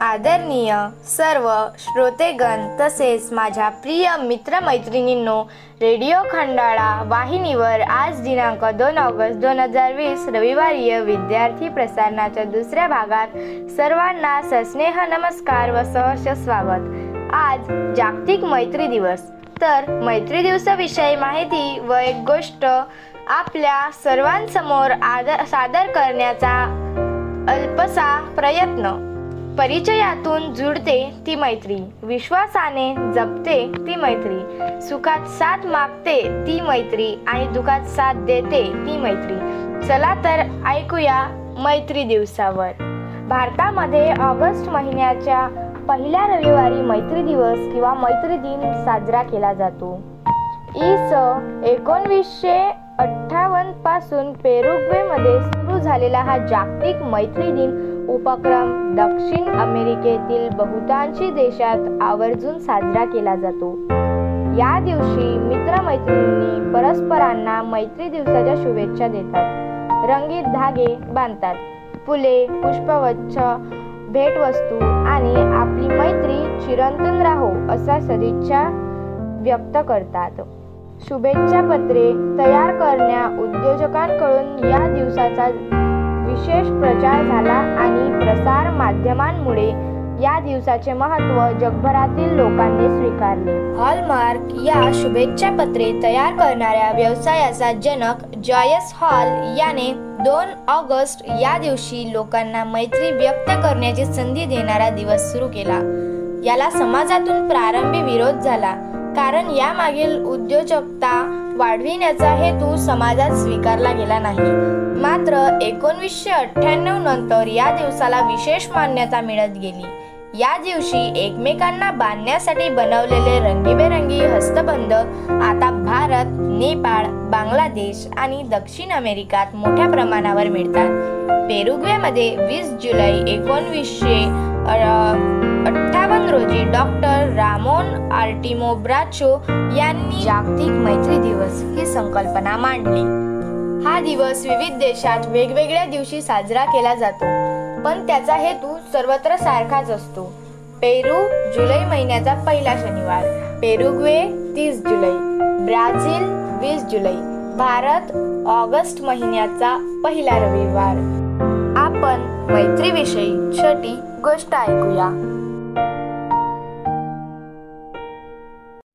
आदरणीय सर्व श्रोतेगण तसेच माझ्या प्रिय मित्रमैत्रिणींनो रेडिओ खंडाळा वाहिनीवर आज दिनांक दोन ऑगस्ट दोन हजार वीस रविवारीय विद्यार्थी प्रसारणाच्या दुसऱ्या भागात सर्वांना सस्नेह नमस्कार व सहर्ष स्वागत. आज जागतिक मैत्री दिवस. तर मैत्री दिवसाविषयी माहिती व एक गोष्ट आपल्या सर्वांसमोर आदर सादर करण्याचा अल्पसा प्रयत्न. परिचयातून जुडते ती मैत्री. विश्वासाने जपते ती मैत्री. सुखात साथ मागते ती मैत्री आणि दुखात साथ देते ती मैत्री. चला तर ऐकूया मैत्री दिवसावर. भारतामध्ये ऑगस्ट महिन्याच्या पहिल्या रविवारी मैत्री दिवस किंवा मैत्री दिन साजरा केला जातो. स एकोणवीसशे अठ्ठावन्नपासून पेरुग्वेमध्ये सुरू झालेला हा जागतिक मैत्री दिन उपक्रम दक्षिण अमेरिकेतील बहुतांशी देशात आवर्जून साजरा केला जातो. या दिवशी मित्रमैत्रिणी परस्परांना मैत्री दिवसाच्या शुभेच्छा देतात. रंगीत धागे बांधतात. फुले पुष्पवच्छ भेटवस्तू आणि आपली मैत्री चिरंतन राहो असा सदिच्छा व्यक्त करतात. शुभेच्छा पत्रे तयार करण्या उद्योजकांकडून या दिवसाचा विशेष प्रचार झाला आणि प्रसार माध्यमांमुळे या दिवसाचे महत्त्व जगभरातील लोकांनी स्वीकारले. हॉलमार्क या शुभेच्छा पत्रे तयार करणाऱ्या व्यवसायाचा जनक जॉयस हॉल याने दोन ऑगस्ट या दिवशी लोकांना मैत्री व्यक्त करण्याची संधी देणारा दिवस सुरू केला. याला समाजातून प्रारंभी विरोध झाला कारण यामागील उद्योजकता वाढविण्याचा हेतू समाजात स्वीकारला गेला नाही. मात्र एकोणवीसशे अठ्ठ्याण्णव नंतर या दिवसाला विशेष मान्यता मिळत गेली. या दिवशी एकमेकांना बांधण्यासाठी बनवलेले रंगीबेरंगी हस्तबंध आता भारत नेपाळ बांगलादेश आणि दक्षिण अमेरिकात मोठ्या प्रमाणावर मिळतात. पेरुग्वेमध्ये वीस जुलै एकोणवीसशे अठ्ठावन्न रोजी डॉक्टर रामोन आर्टिमो ब्राचो यांनी जागतिक मैत्री दिवस ही संकल्पना मांडली. हा दिवस विविध देशात वेगवेगळ्या दिवशी साजरा केला जातो. पण त्याचा हेतू सर्वत्र सारखाच असतो. पेरू जुलै महिन्याचा पहिला शनिवार. पेरुग्वे तीस जुलै. ब्राझील वीस जुलै. भारत ऑगस्ट महिन्याचा पहिला रविवार. आपण मैत्रीविषयी छोटी गोष्ट ऐकूया.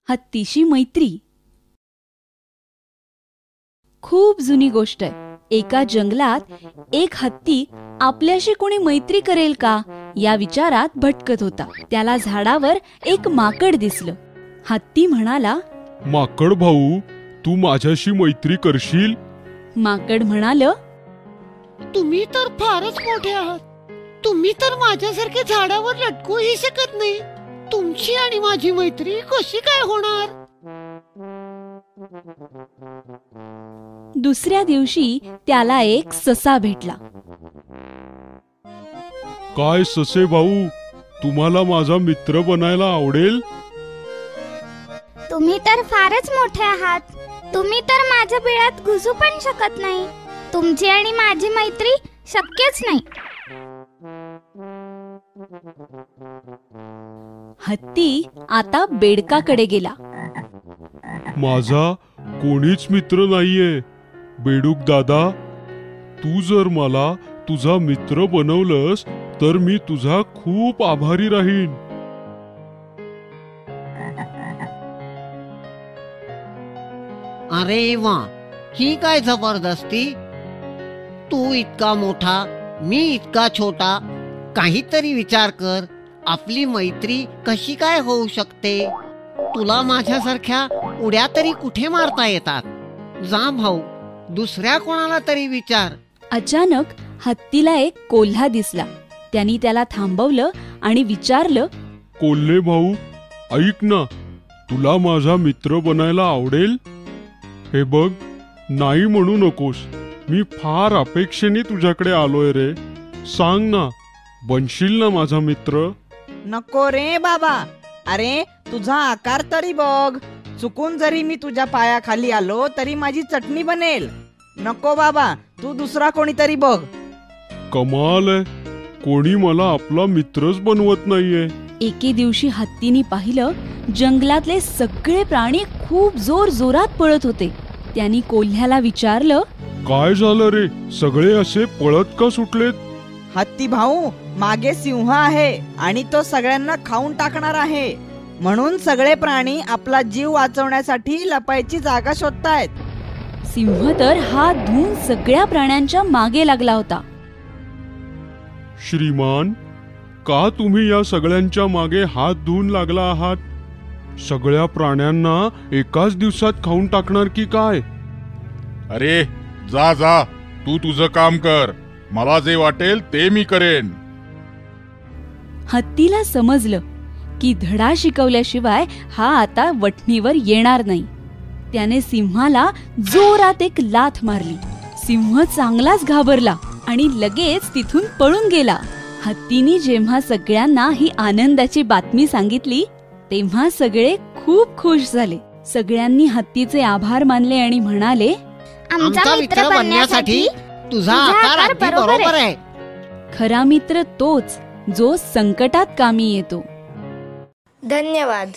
हत्तीशी मैत्री. खूप जुनी गोष्ट आहे. एका जंगलात एक हत्ती आपल्याशी कोणी मैत्री करेल का या विचारात भटकत होता. त्याला झाडावर एक माकड दिसलं. हत्ती म्हणाला माकड भाऊ तू माझ्याशी मैत्री करशील? माकड म्हणाल तुम्ही तर फारच मोठे आहात. तुम्ही तर माझ्यासारखे झाडावर लटकूही शकत नाही. तुमची आणि माझी मैत्री कशी काय होणार? दुसऱ्या दिवशी त्याला एक ससा भेटला. काय ससे भाऊ? तुम्हाला माझा मित्र बनायला आवडेल? तुम्ही तर फारच मोठे आहात. तुम्ही तर माझ्या बिळात घुसू पण शकत नाही. तुमची आणि माझी मैत्री शक्यच नाही. हत्ती आता बेडकाकडे गेला. माझा कोणीच मित्र नाहीये. बेडूक दादा तू जर मला तुझा मित्र बनवलंस तर मी तुझा खूप आभारी राहीन. अरे वा ही काय जबरदस्ती? तू इतका मोठा मी इतका छोटा काहीतरी विचार कर आपली मैत्री कशी काय होऊ शकते? तुला माझ्यासारख्या उड्या तरी कुठे मारता येतात? जा भाऊ दुसऱ्या कोणाला तरी विचार. अचानक हत्तीला एक कोल्हा दिसला. त्यांनी त्याला थांबवलं आणि विचारलं कोल्हे भाऊ ऐक ना तुला माझा मित्र बनायला आवडेल? हे बघ नाही म्हणू नकोस. मी फार अपेक्षेने तुझ्याकडे आलोय रे. सांग ना बनशील ना माझा मित्र? नको रे बाबा. अरे तुझा आकार तरी बघ. चुकून जरी मी तुझ्या पायाखाली आलो तरी माझी चटणी बनेल. नको बाबा तू दुसरा कोणीतरी बघ. कमाल आहे. कोणी मला आपला मित्रच बनवत नाहीये. एके दिवशी हत्तीने पाहिलं जंगलातले सगळे प्राणी खूप जोर जोरात पळत होते. त्यांनी कोल्ह्याला विचारलं काय झालं रे? सगळे असे पळत का सुटलेत? हत्ती भाऊ मागे सिंह आहे आणि तो सगळ्यांना खाऊन टाकणार आहे. म्हणून सगळे प्राणी आपला जीव वाचवण्यासाठी लपायची जागा शोधतायत. सिंह तर हात धुवून सगळ्या प्राण्यांच्या मागे लागला होता. श्रीमान का तुम्ही या सगळ्यांच्या मागे हात धुवून लागला आहात? सगळ्या प्राण्यांना एकाच दिवसात खाऊन टाकणार की काय? अरे जा जा. तू तुझं काम कर. मला जे वाटेल ते मी करेन. हत्तीला समजलं. की धडा शिकवल्याशिवाय हा आता वठणीवर येणार नाही. त्याने सिंहाला जोरात एक लाथ मारली. सिंह चांगलाच घाबरला आणि लगेच तिथून पळून गेला. हत्तीने जेव्हा सगळ्यांना ही आनंदाची बातमी सांगितली तेव्हा सगळे खूप खुश झाले. सगळ्यांनी हत्तीचे आभार मानले आणि म्हणाले आमचा मित्र बनण्यासाठी तुझा आकार बरोबर आहे. खरा मित्र तोच जो संकटात कामी येतो. धन्यवाद.